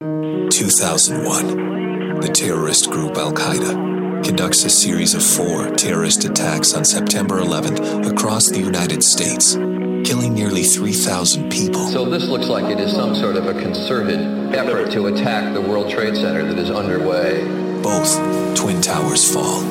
2001. The terrorist group Al Qaeda conducts a series of four terrorist attacks on September 11th across the United States, killing nearly 3,000 people. So this looks like it is some sort of a concerted effort to attack the World Trade Center that is underway. Both Twin Towers fall.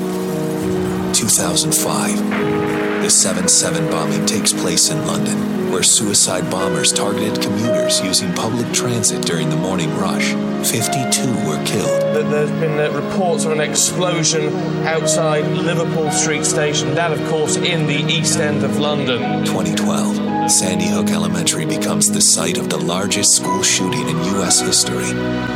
2005. The 7 7 bombing takes place in London, where suicide bombers targeted commuters using public transit during the morning rush. 52 were killed. There's been uh, reports of an explosion outside Liverpool Street Station, that, of course, in the East End of London. 2012. Sandy Hook Elementary becomes the site of the largest school shooting in U.S. history,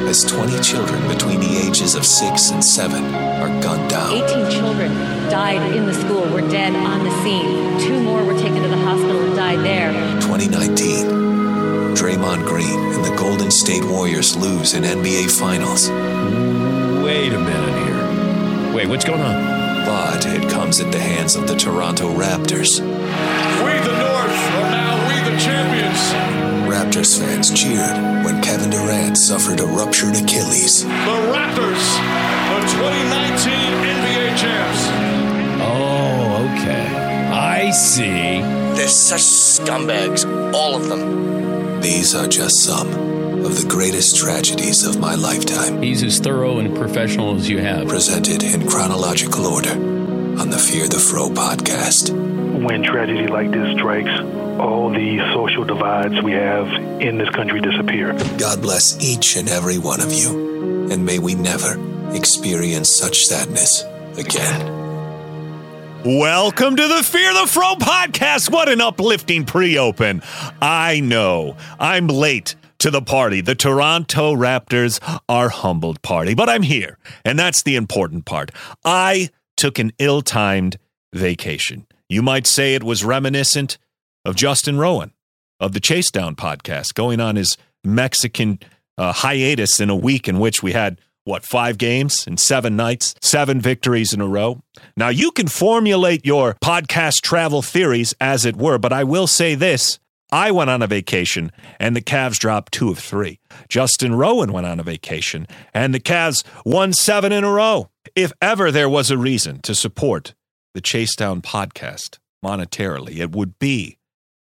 as 20 children between the ages of 6 and 7 are gunned down. 18 children died in the school, were dead on the scene. Two more were taken to the hospital and died there. State Warriors lose in NBA Finals. Wait a minute here. Wait, what's going on? But it comes at the hands of the Toronto Raptors. We the North are now we the champions. Raptors fans cheered when Kevin Durant suffered a ruptured Achilles. The Raptors, the 2019 NBA champs. Oh, okay. I see. They're such scumbags, all of them. These are just some of the greatest tragedies of my lifetime, He's as thorough and professional as you have. presented in chronological order on the Fear the Fro podcast. when tragedy like this strikes, all the social divides we have in this country disappear. God bless each and every one of you, and may we never experience such sadness again. Welcome to the Fear the Fro podcast. What an uplifting pre open. I know I'm late to the party. The Toronto Raptors are humbled party, but I'm here, and that's the important part. I took an ill timed vacation. You might say it was reminiscent of Justin Rowan of the Chase Down podcast going on his Mexican uh, hiatus in a week in which we had what five games in seven nights, seven victories in a row. Now you can formulate your podcast travel theories as it were, but I will say this. I went on a vacation and the Cavs dropped two of three. Justin Rowan went on a vacation and the Cavs won seven in a row. If ever there was a reason to support the Chase Down podcast monetarily, it would be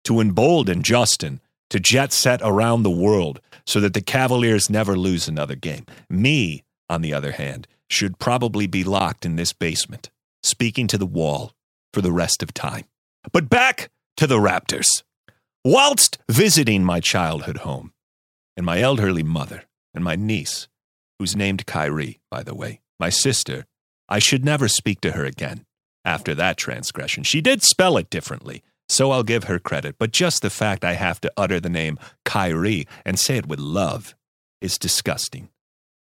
to embolden Justin to jet set around the world so that the Cavaliers never lose another game. Me, on the other hand, should probably be locked in this basement, speaking to the wall for the rest of time. But back to the Raptors. Whilst visiting my childhood home and my elderly mother and my niece, who's named Kyrie, by the way, my sister, I should never speak to her again after that transgression. She did spell it differently, so I'll give her credit, but just the fact I have to utter the name Kyrie and say it with love is disgusting.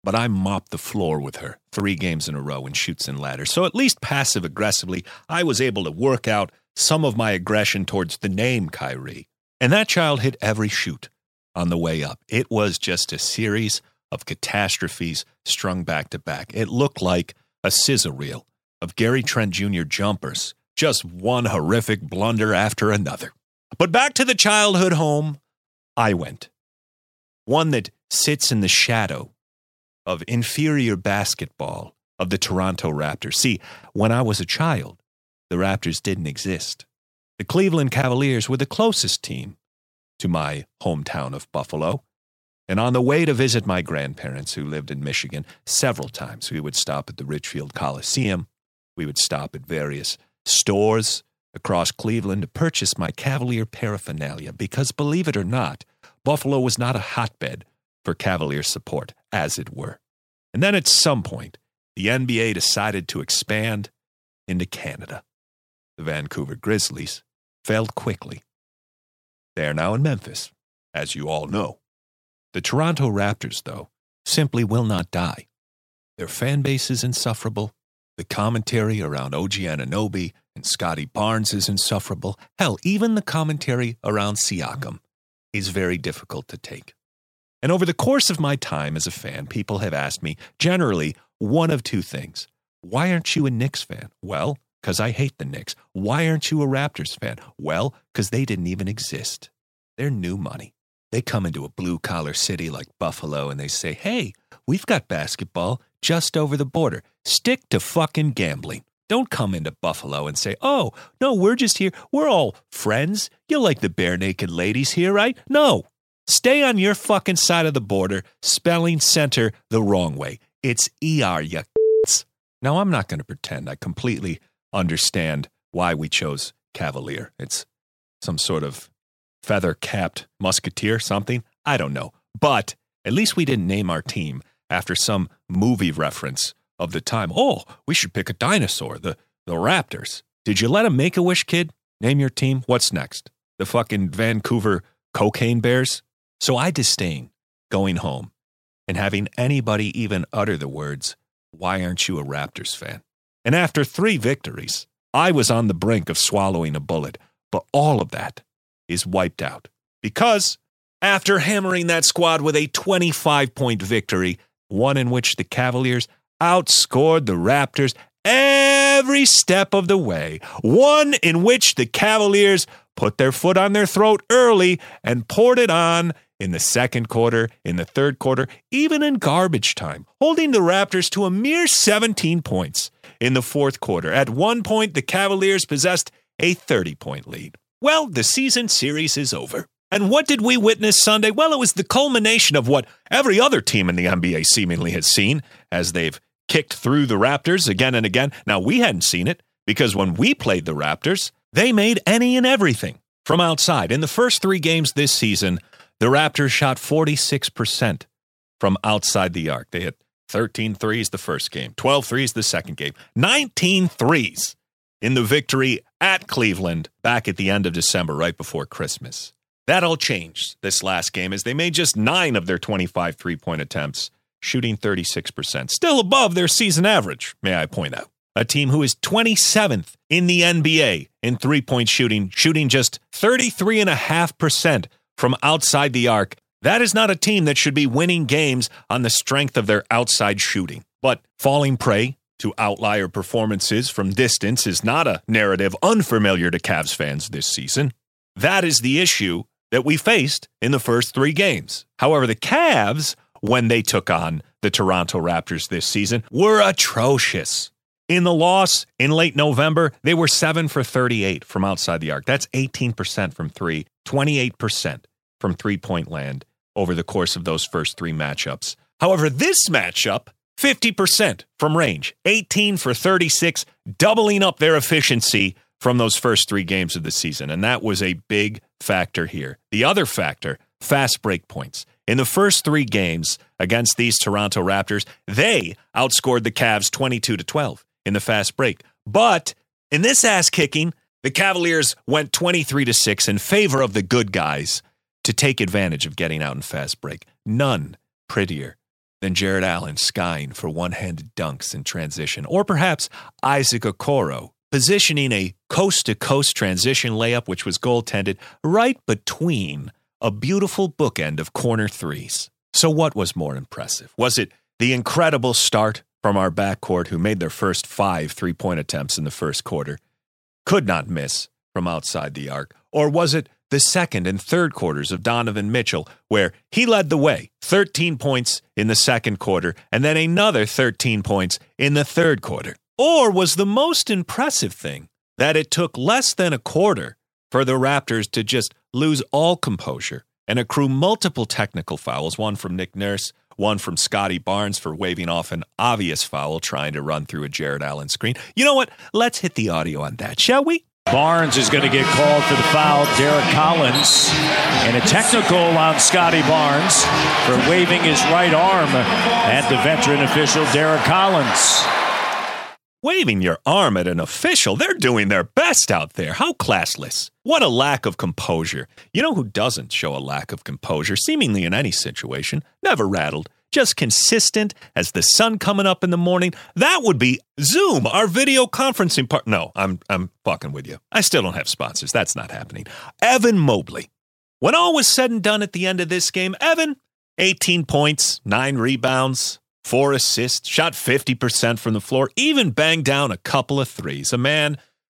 But I mopped the floor with her three games in a row in Chutes and Ladders, so at least passive aggressively, I was able to work out some of my aggression towards the name Kyrie. And that child hit every shoot on the way up. It was just a series of catastrophes strung back to back. It looked like a scissor reel of Gary Trent Jr. jumpers, just one horrific blunder after another. But back to the childhood home I went, one that sits in the shadow of inferior basketball of the Toronto Raptors. See, when I was a child, the Raptors didn't exist. The Cleveland Cavaliers were the closest team to my hometown of Buffalo. And on the way to visit my grandparents who lived in Michigan, several times we would stop at the Richfield Coliseum. We would stop at various stores across Cleveland to purchase my Cavalier paraphernalia because, believe it or not, Buffalo was not a hotbed for Cavalier support, as it were. And then at some point, the NBA decided to expand into Canada. The Vancouver Grizzlies failed quickly. They are now in Memphis, as you all know. The Toronto Raptors, though, simply will not die. Their fan base is insufferable. The commentary around OG Anunoby and Scottie Barnes is insufferable. Hell, even the commentary around Siakam is very difficult to take. And over the course of my time as a fan, people have asked me generally one of two things. Why aren't you a Knicks fan? Well, because I hate the Knicks. Why aren't you a Raptors fan? Well, because they didn't even exist. They're new money. They come into a blue collar city like Buffalo and they say, hey, we've got basketball just over the border. Stick to fucking gambling. Don't come into Buffalo and say, oh, no, we're just here. We're all friends. You like the Barenaked Ladies here, right? No. Stay on your fucking side of the border, spelling center the wrong way. It's ER, you Now, I'm not going to pretend I completely understand why we chose Cavalier. It's some sort of feather capped musketeer, something. I don't know. But at least we didn't name our team after some movie reference of the time. Oh, we should pick a dinosaur, the, the Raptors. Did you let a make a wish kid name your team? What's next? The fucking Vancouver cocaine bears? So I disdain going home and having anybody even utter the words, Why aren't you a Raptors fan? And after three victories, I was on the brink of swallowing a bullet, but all of that is wiped out. Because after hammering that squad with a 25 point victory, one in which the Cavaliers outscored the Raptors every step of the way, one in which the Cavaliers put their foot on their throat early and poured it on in the second quarter, in the third quarter, even in garbage time, holding the Raptors to a mere 17 points in the fourth quarter. At one point, the Cavaliers possessed a 30 point lead. Well, the season series is over. And what did we witness Sunday? Well, it was the culmination of what every other team in the NBA seemingly has seen as they've kicked through the Raptors again and again. Now, we hadn't seen it because when we played the Raptors, they made any and everything from outside. In the first three games this season, the Raptors shot 46% from outside the arc. They hit 13 threes the first game, 12 threes the second game, 19 threes in the victory at Cleveland back at the end of December, right before Christmas. That all changed this last game as they made just nine of their 25 three point attempts, shooting 36%. Still above their season average, may I point out. A team who is 27th in the NBA in three point shooting, shooting just 33.5% from outside the arc. That is not a team that should be winning games on the strength of their outside shooting. But falling prey to outlier performances from distance is not a narrative unfamiliar to Cavs fans this season. That is the issue that we faced in the first three games. However, the Cavs, when they took on the Toronto Raptors this season, were atrocious. In the loss in late November, they were 7 for 38 from outside the arc. That's 18% from three, 28% from three point land over the course of those first three matchups. However, this matchup, 50% from range, 18 for 36, doubling up their efficiency from those first three games of the season. And that was a big factor here. The other factor, fast break points. In the first three games against these Toronto Raptors, they outscored the Cavs 22 to 12 in the fast break. But in this ass kicking, the Cavaliers went 23 to 6 in favor of the good guys to take advantage of getting out in fast break. None prettier than Jarrett Allen skying for one handed dunks in transition, or perhaps Isaac Okoro positioning a coast to coast transition layup, which was goaltended right between a beautiful bookend of corner threes. So, what was more impressive? Was it the incredible start from our backcourt, who made their first five three point attempts in the first quarter, could not miss from outside the arc? Or was it the second and third quarters of Donovan Mitchell, where he led the way 13 points in the second quarter and then another 13 points in the third quarter? Or was the most impressive thing that it took less than a quarter for the Raptors to just lose all composure and accrue multiple technical fouls, one from Nick Nurse, one from Scottie Barnes for waving off an obvious foul trying to run through a Jarrett Allen screen. You know what? Let's hit the audio on that, shall we? Barnes is going to get called for the foul. Derrick Collins and a technical on Scottie Barnes for waving his right arm at the veteran official Derrick Collins waving your arm at an official. They're doing their best out there. How classless. What a lack of composure. You know who doesn't show a lack of composure, seemingly in any situation? Never rattled. Just consistent as the sun coming up in the morning. That would be Zoom, our video conferencing part. No, I'm I'm fucking with you. I still don't have sponsors. That's not happening. Evan Mobley. When all was said and done at the end of this game, Evan, 18 points, nine rebounds, four assists, shot 50% from the floor, even banged down a couple of threes. A man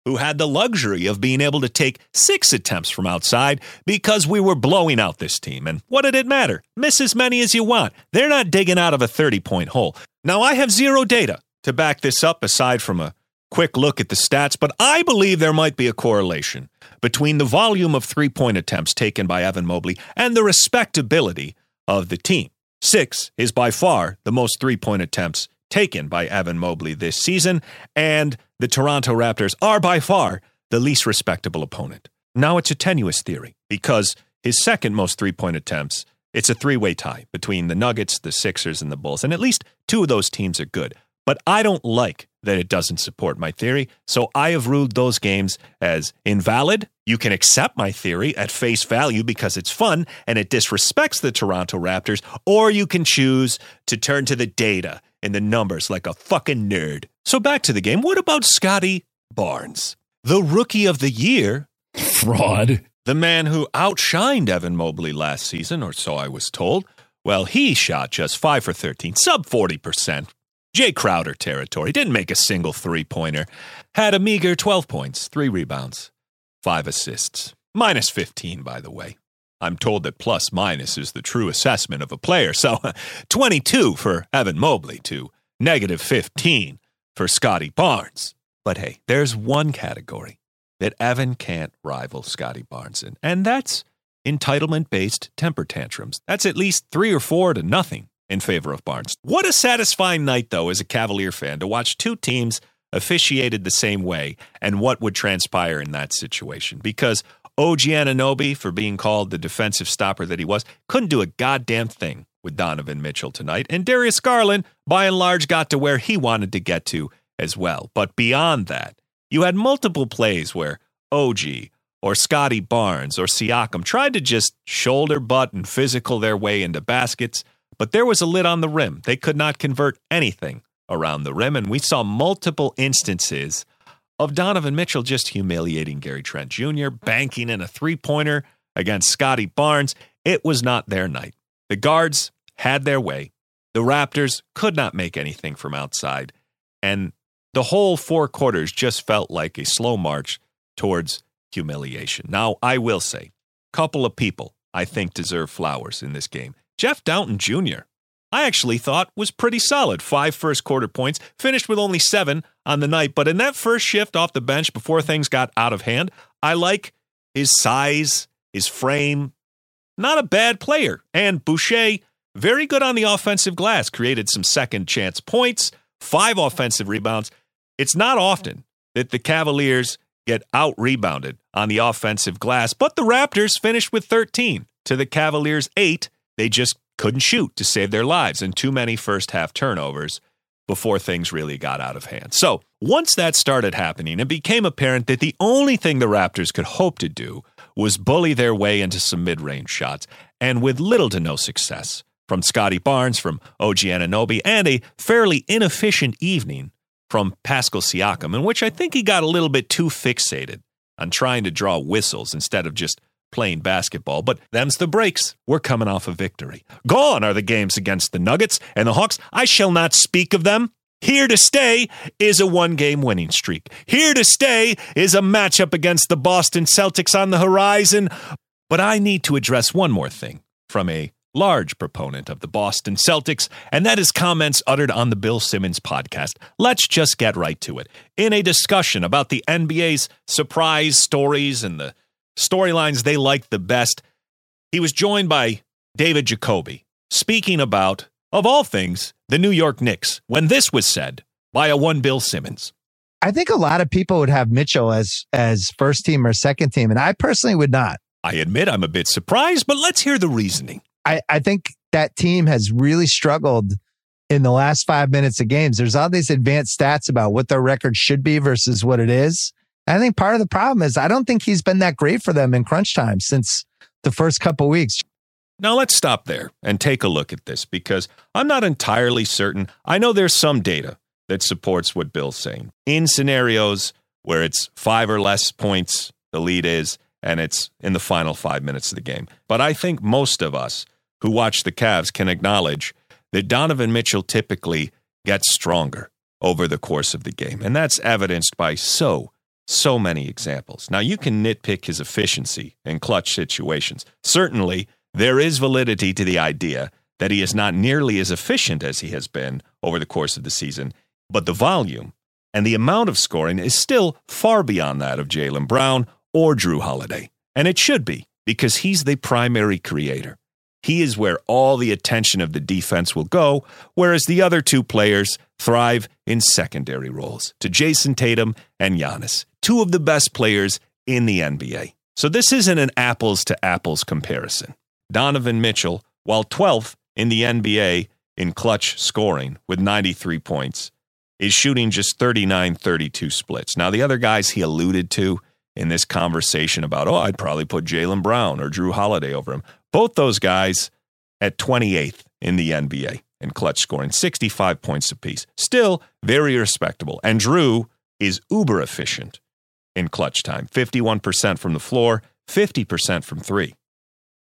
who had the luxury of being able to take six attempts from outside because we were blowing out this team. And what did it matter? Miss as many as you want. They're not digging out of a 30 point hole. Now, I have zero data to back this up aside from a quick look at the stats, but I believe there might be a correlation between the volume of three point attempts taken by Evan Mobley and the respectability of the team. Six is by far the most three point attempts taken by Evan Mobley this season, and the Toronto Raptors are by far the least respectable opponent. Now it's a tenuous theory because his second most three point attempts, it's a three way tie between the Nuggets, the Sixers, and the Bulls, and at least two of those teams are good. But I don't like that it doesn't support my theory, so I have ruled those games as invalid. You can accept my theory at face value because it's fun and it disrespects the Toronto Raptors, or you can choose to turn to the data and the numbers like a fucking nerd. So back to the game. What about Scottie Barnes? The rookie of the year. Fraud. The man who outshined Evan Mobley last season, or so I was told. Well, he shot just 5 for 13, sub 40%. Jae Crowder territory. Didn't make a single three pointer. Had a meager 12 points, three rebounds, five assists. Minus 15, by the way. I'm told that plus minus is the true assessment of a player. So 22 for Evan Mobley to negative 15 for Scottie Barnes. But hey, there's one category that Evan can't rival Scottie Barnes in, and that's entitlement based temper tantrums. That's at least three or four to nothing in favor of Barnes. What a satisfying night, though, as a Cavalier fan, to watch two teams officiated the same way and what would transpire in that situation. Because OG Anunoby, for being called the defensive stopper that he was, couldn't do a goddamn thing with Donovan Mitchell tonight. And Darius Garland, by and large, got to where he wanted to get to as well. But beyond that, you had multiple plays where OG or Scottie Barnes or Siakam tried to just shoulder butt and physical their way into baskets, but there was a lid on the rim. They could not convert anything around the rim, and we saw multiple instances of Donovan Mitchell just humiliating Gary Trent Jr., banking in a three pointer against Scottie Barnes. It was not their night. The guards had their way. The Raptors could not make anything from outside. And the whole four quarters just felt like a slow march towards humiliation. Now, I will say, couple of people I think deserve flowers in this game. Jeff Dowtin Jr. I actually thought was pretty solid. Five first quarter points, finished with only seven on the night. But in that first shift off the bench before things got out of hand, I like his size, his frame. Not a bad player. And Boucher, very good on the offensive glass, created some second chance points, five offensive rebounds. It's not often that the Cavaliers get out rebounded on the offensive glass, but the Raptors finished with 13 to the Cavaliers' eight. They just couldn't shoot to save their lives and too many first half turnovers before things really got out of hand. So, once that started happening, it became apparent that the only thing the Raptors could hope to do was bully their way into some mid range shots, and with little to no success from Scottie Barnes, from OG Anunoby, and a fairly inefficient evening from Pascal Siakam, in which I think he got a little bit too fixated on trying to draw whistles instead of just playing basketball, but them's the breaks. We're coming off a victory. Gone are the games against the Nuggets and the Hawks. I shall not speak of them. Here to stay is a one game winning streak. Here to stay is a matchup against the Boston Celtics on the horizon. But I need to address one more thing from a large proponent of the Boston Celtics, and that is comments uttered on the Bill Simmons podcast. Let's just get right to it. In a discussion about the NBA's surprise stories and the storylines they liked the best. He was joined by David Jacoby, speaking about, of all things, the New York Knicks, when this was said by a one Bill Simmons. I think a lot of people would have Mitchell as as first team or second team, and I personally would not. I admit I'm a bit surprised, but let's hear the reasoning. I, I think that team has really struggled in the last five minutes of games. There's all these advanced stats about what their record should be versus what it is. I think part of the problem is I don't think he's been that great for them in crunch time since the first couple weeks. Now let's stop there and take a look at this because I'm not entirely certain. I know there's some data that supports what Bill's saying. In scenarios where it's five or less points, the lead is, and it's in the final five minutes of the game. But I think most of us who watch the Cavs can acknowledge that Donovan Mitchell typically gets stronger over the course of the game. And that's evidenced by so so many examples. Now, you can nitpick his efficiency in clutch situations. Certainly, there is validity to the idea that he is not nearly as efficient as he has been over the course of the season, but the volume and the amount of scoring is still far beyond that of Jaylen Brown or Jrue Holiday. And it should be because he's the primary creator. He is where all the attention of the defense will go, whereas the other two players thrive in secondary roles to Jayson Tatum and Giannis, two of the best players in the NBA. So this isn't an apples to apples comparison. Donovan Mitchell, while 12th in the NBA in clutch scoring with 93 points, is shooting just 39 32 splits. Now, the other guys he alluded to in this conversation about, oh, I'd probably put Jaylen Brown or Jrue Holiday over him. Both those guys at 28th in the NBA in clutch scoring, 65 points apiece. Still very respectable. And Jrue is uber efficient in clutch time 51% from the floor, 50% from three.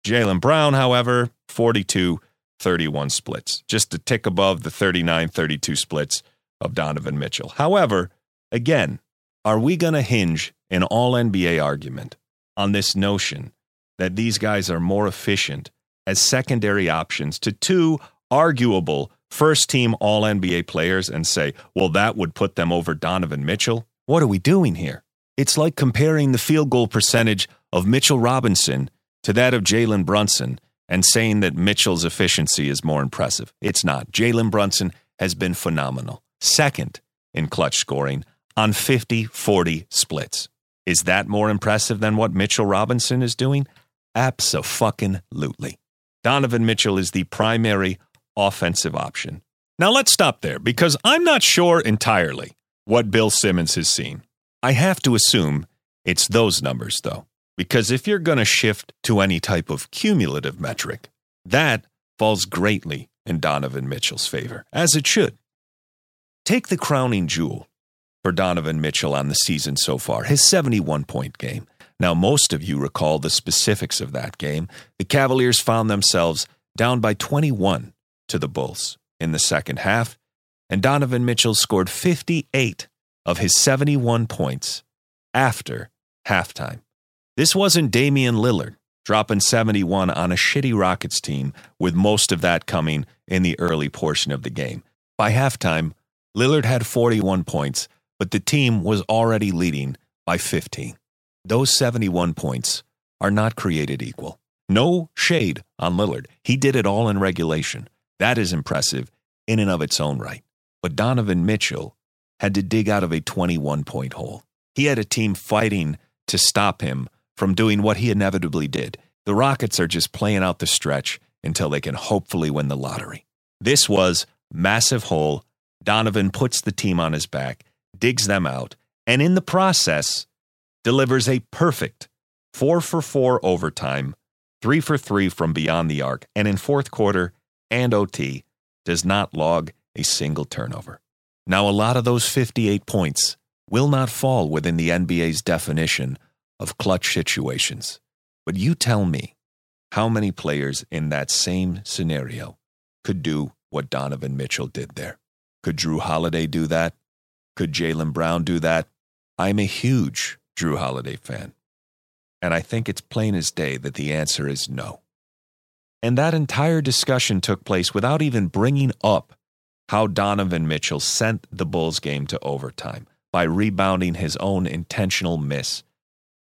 Jaylen Brown, however, 42 31 splits, just a tick above the 39 32 splits of Donovan Mitchell. However, again, are we going to hinge an all NBA argument on this notion that these guys are more efficient as secondary options to two arguable first team all NBA players and say, well, that would put them over Donovan Mitchell? What are we doing here? It's like comparing the field goal percentage of Mitchell Robinson to that of Jalen Brunson and saying that Mitchell's efficiency is more impressive. It's not. Jalen Brunson has been phenomenal. Second in clutch scoring on 50 40 splits. Is that more impressive than what Mitchell Robinson is doing? Absolutely. Donovan Mitchell is the primary offensive option. Now let's stop there because I'm not sure entirely what Bill Simmons has seen. I have to assume it's those numbers, though, because if you're going to shift to any type of cumulative metric, that falls greatly in Donovan Mitchell's favor, as it should. Take the crowning jewel for Donovan Mitchell on the season so far, his 71 point game. Now, most of you recall the specifics of that game. The Cavaliers found themselves down by 21 to the Bulls in the second half, and Donovan Mitchell scored 58 of his 71 points after halftime. This wasn't Damian Lillard dropping 71 on a shitty Rockets team, with most of that coming in the early portion of the game. By halftime, Lillard had 41 points but the team was already leading by 15. Those 71 points are not created equal. No shade on Lillard. He did it all in regulation. That is impressive in and of its own right. But Donovan Mitchell had to dig out of a 21 point hole. He had a team fighting to stop him from doing what he inevitably did. The Rockets are just playing out the stretch until they can hopefully win the lottery. This was massive hole. Donovan puts the team on his back digs them out, and in the process, delivers a perfect four for four overtime, three for three from beyond the arc, and in fourth quarter and OT, does not log a single turnover. Now, a lot of those 58 points will not fall within the NBA's definition of clutch situations. But you tell me how many players in that same scenario could do what Donovan Mitchell did there? Could Jrue Holiday do that? Could Jaylen Brown do that? I'm a huge Jrue Holiday fan. And I think it's plain as day that the answer is no. And that entire discussion took place without even bringing up how Donovan Mitchell sent the Bulls game to overtime by rebounding his own intentional miss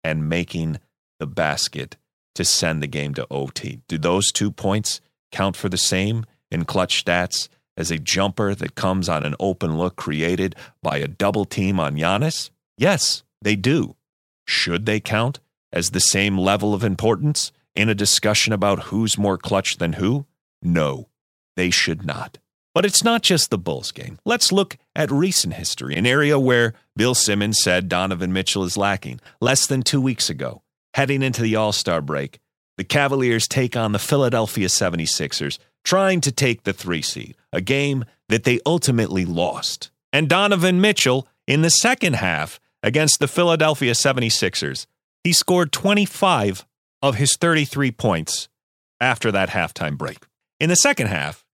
and making the basket to send the game to OT. Do those two points count for the same in clutch stats as a jumper that comes on an open look created by a double team on Giannis? Yes, they do. Should they count as the same level of importance in a discussion about who's more clutch than who? No, they should not. But it's not just the Bulls game. Let's look at recent history, an area where Bill Simmons said Donovan Mitchell is lacking. Less than two weeks ago, heading into the All Star break, the Cavaliers take on the Philadelphia 76ers trying to take the three seed, a game that they ultimately lost. And Donovan Mitchell, in the second half against the Philadelphia 76ers, he scored 25 of his 33 points after that halftime break. In the second half,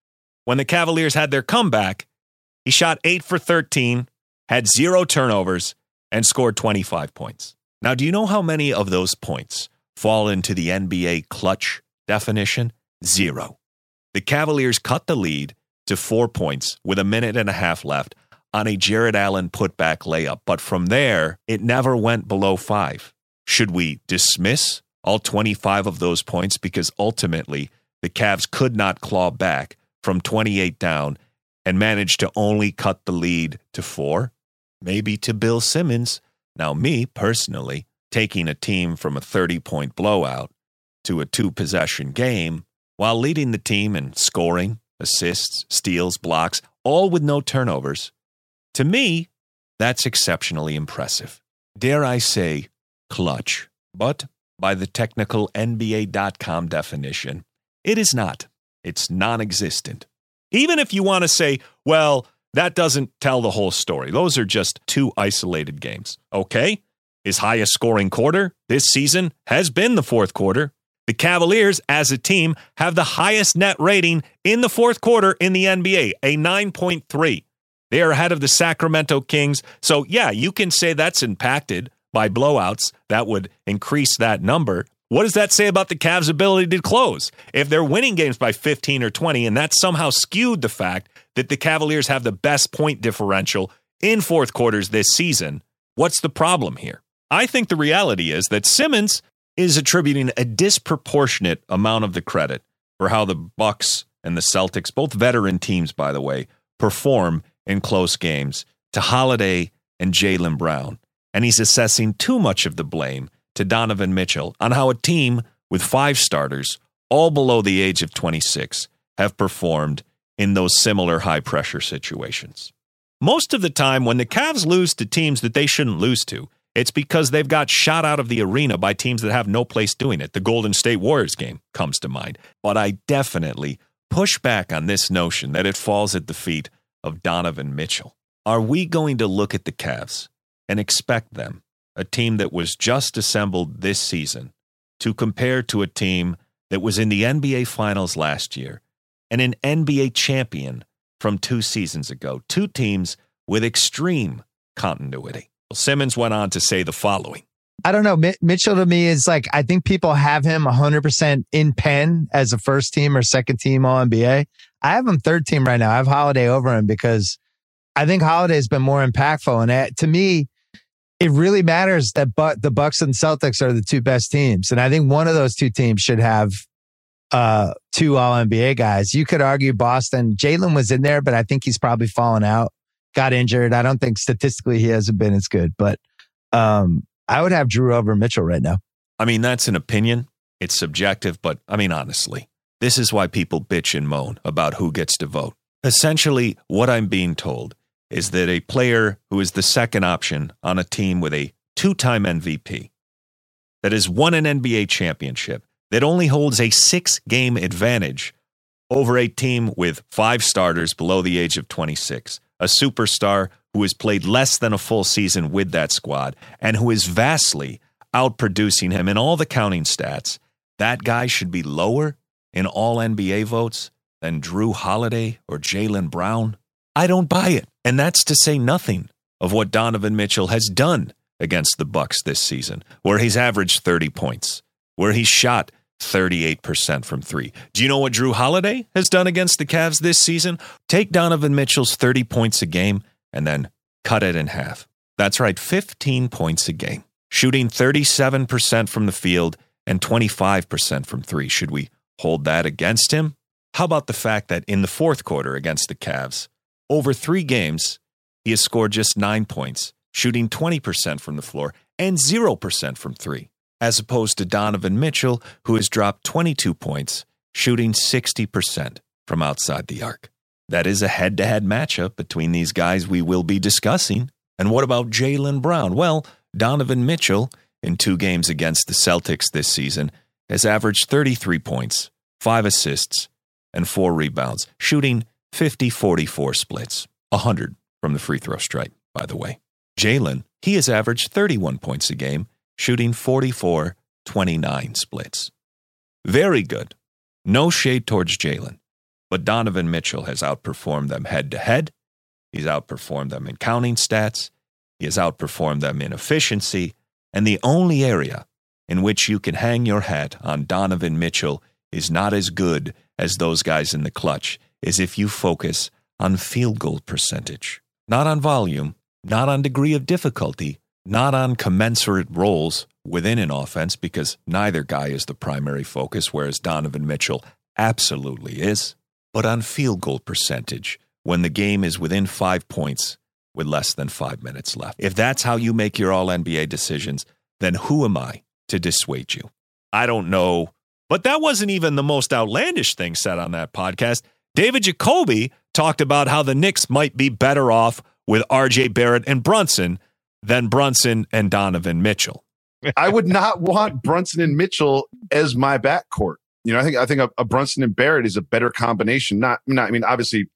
when the Cavaliers had their comeback, he shot 8 for 13, had zero turnovers, and scored 25 points. Now, do you know how many of those points fall into the NBA clutch definition? Zero. The Cavaliers cut the lead to four points with a minute and a half left on a Jarrett Allen putback layup. But from there, it never went below five. Should we dismiss all 25 of those points because ultimately the Cavs could not claw back from 28 down and managed to only cut the lead to four? Maybe to Bill Simmons. Now, me personally, taking a team from a 30 point blowout to a two possession game while leading the team in scoring, assists, steals, blocks, all with no turnovers. To me, that's exceptionally impressive. Dare I say, clutch. But by the technical NBA.com definition, it is not. It's non existent. Even if you want to say, well, that doesn't tell the whole story. Those are just two isolated games. Okay? His highest scoring quarter this season has been the fourth quarter. The Cavaliers, as a team, have the highest net rating in the fourth quarter in the NBA, a 9.3. They are ahead of the Sacramento Kings. So, yeah, you can say that's impacted by blowouts. That would increase that number. What does that say about the Cavs' ability to close? If they're winning games by 15 or 20, and that somehow skewed the fact that the Cavaliers have the best point differential in fourth quarters this season, what's the problem here? I think the reality is that Simmons is attributing a disproportionate amount of the credit for how the Bucks and the Celtics, both veteran teams by the way, perform in close games to Holiday and Jaylen Brown. And he's assessing too much of the blame to Donovan Mitchell on how a team with five starters, all below the age of 26, have performed in those similar high pressure situations. Most of the time, when the Cavs lose to teams that they shouldn't lose to, it's because they've got shot out of the arena by teams that have no place doing it. The Golden State Warriors game comes to mind. But I definitely push back on this notion that it falls at the feet of Donovan Mitchell. Are we going to look at the Cavs and expect them, a team that was just assembled this season, to compare to a team that was in the NBA Finals last year and an NBA champion from two seasons ago? Two teams with extreme continuity. Simmons went on to say the following. I don't know. Mitchell to me is like, I think people have him 100% in pen as a first team or second team All NBA. I have him third team right now. I have Holiday over him because I think Holiday has been more impactful. And it, to me, it really matters that but the Bucks and Celtics are the two best teams. And I think one of those two teams should have uh, two All NBA guys. You could argue Boston. Jaylen was in there, but I think he's probably fallen out, got injured. I don't think statistically he hasn't been as good, but um, I would have Jrue over Mitchell right now. I mean, that's an opinion. It's subjective, but I mean, honestly, this is why people bitch and moan about who gets to vote. Essentially, what I'm being told is that a player who is the second option on a team with a two time MVP, that has won an NBA championship, that only holds a six game advantage over a team with five starters below the age of 26, a superstar who has played less than a full season with that squad and who is vastly outproducing him in all the counting stats, that guy should be lower in all NBA votes than Jrue Holiday or Jaylen Brown? I don't buy it. And that's to say nothing of what Donovan Mitchell has done against the Bucks this season, where he's averaged 30 points, where he's shot 38% from 3. Do you know what Drew Holiday has done against the Cavs this season? Take Donovan Mitchell's 30 points a game and then cut it in half. That's right, 15 points a game, shooting 37% from the field and 25% from 3. Should we hold that against him? How about the fact that in the fourth quarter against the Cavs, over three games, he has scored just nine points, shooting 20% from the floor and 0% from three, as opposed to Donovan Mitchell, who has dropped 22 points, shooting 60% from outside the arc. That is a head to head matchup between these guys we will be discussing. And what about Jaylen Brown? Well, Donovan Mitchell, in two games against the Celtics this season, has averaged 33 points, five assists, and four rebounds, shooting 50 44 splits, 100 from the free throw stripe, by the way. Jaylen, he has averaged 31 points a game, shooting 44 29 splits. Very good. No shade towards Jaylen, but Donovan Mitchell has outperformed them head to head. He's outperformed them in counting stats, He has outperformed them in efficiency. And the only area in which you can hang your hat on Donovan Mitchell is not as good as those guys in the clutch is if you focus on field goal percentage, not on volume, not on degree of difficulty, not on commensurate roles within an offense, because neither guy is the primary focus, whereas Donovan Mitchell absolutely is, but on field goal percentage when the game is within five points with less than five minutes left. If that's how you make your all NBA decisions, then who am I to dissuade you? I don't know. But that wasn't even the most outlandish thing said on that podcast. David Jacoby talked about how the Knicks might be better off with RJ Barrett and Brunson than Brunson and Donovan Mitchell. I would not want Brunson and Mitchell as my backcourt. You know, I think I think a, a Brunson and Barrett is a better combination. Not, not, I mean, obviously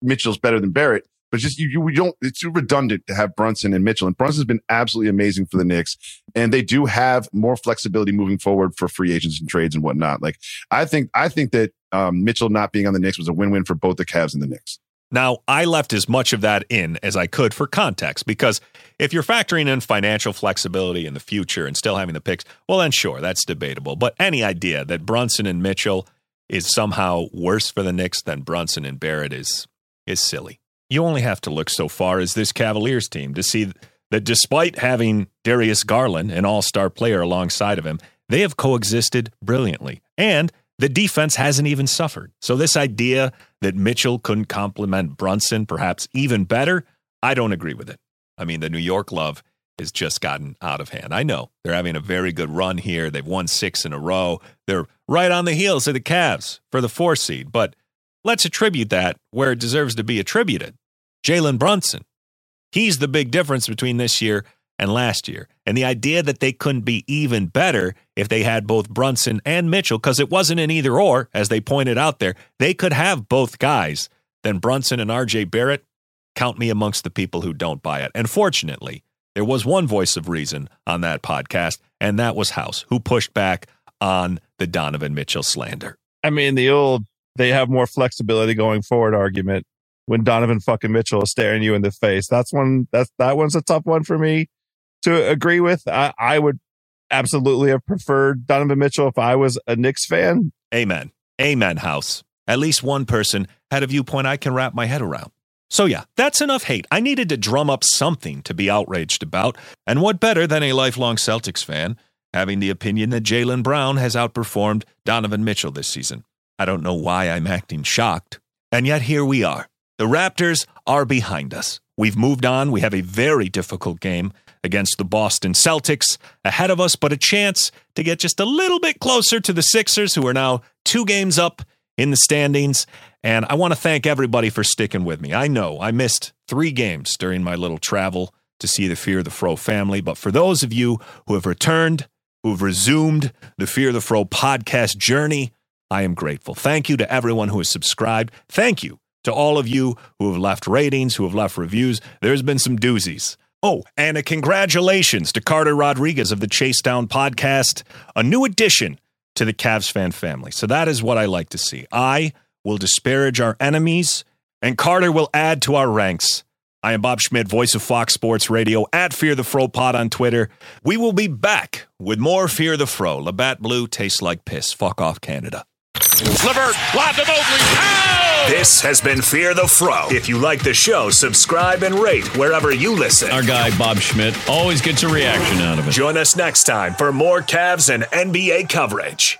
Mitchell's better than Barrett, but just you, you we don't. It's too redundant to have Brunson and Mitchell. And Brunson's been absolutely amazing for the Knicks, and they do have more flexibility moving forward for free agents and trades and whatnot. Like I think, I think that um, Mitchell not being on the Knicks was a win-win for both the Cavs and the Knicks. Now, I left as much of that in as I could for context because if you're factoring in financial flexibility in the future and still having the picks, well, then sure, that's debatable. But any idea that Brunson and Mitchell is somehow worse for the Knicks than Brunson and Barrett is is silly. You only have to look so far as this Cavaliers team to see that despite having Darius Garland, an all-star player alongside of him, they have coexisted brilliantly. And the defense hasn't even suffered. So this idea that Mitchell couldn't complement Brunson perhaps even better, I don't agree with it. I mean, the New York love has just gotten out of hand. I know they're having a very good run here. They've won six in a row. They're right on the heels of the Cavs for the four seed, but let's attribute that where it deserves to be attributed. Jalen Brunson. He's the big difference between this year and last year. And the idea that they couldn't be even better if they had both Brunson and Mitchell, because it wasn't an either or, as they pointed out there, they could have both guys. Then Brunson and RJ Barrett, count me amongst the people who don't buy it. And fortunately, there was one voice of reason on that podcast, and that was House, who pushed back on the Donovan Mitchell slander. I mean, the old they have more flexibility going forward argument when Donovan fucking Mitchell is staring you in the face. That's one that's that one's a tough one for me to agree with. I, I would absolutely have preferred Donovan Mitchell if I was a Knicks fan. Amen. Amen, House. At least one person had a viewpoint I can wrap my head around. So, yeah, that's enough hate. I needed to drum up something to be outraged about. And what better than a lifelong Celtics fan having the opinion that Jaylen Brown has outperformed Donovan Mitchell this season? I don't know why I'm acting shocked. And yet, here we are. The Raptors are behind us. We've moved on. We have a very difficult game against the Boston Celtics ahead of us, but a chance to get just a little bit closer to the Sixers, who are now two games up in the standings. And I want to thank everybody for sticking with me. I know I missed three games during my little travel to see the Fear the Fro family, but for those of you who have returned, who have resumed the Fear the Fro podcast journey, I am grateful. Thank you to everyone who has subscribed. Thank you to all of you who have left ratings, who have left reviews. There's been some doozies. Oh, and a congratulations to Carter Rodriguez of the Chase Down podcast, a new addition to the Cavs fan family. So that is what I like to see. I will disparage our enemies, and Carter will add to our ranks. I am Bob Schmidt, voice of Fox Sports Radio, at Fear the Fro Pod on Twitter. We will be back with more Fear the Fro. Labatt Blue tastes like piss. Fuck off, Canada. Levert, lob to Mobley. Ow! This has been Fear the Fro. If you like the show, subscribe and rate wherever you listen. Our guy, Bob Schmidt, always gets a reaction out of it. Join us next time for more Cavs and NBA coverage.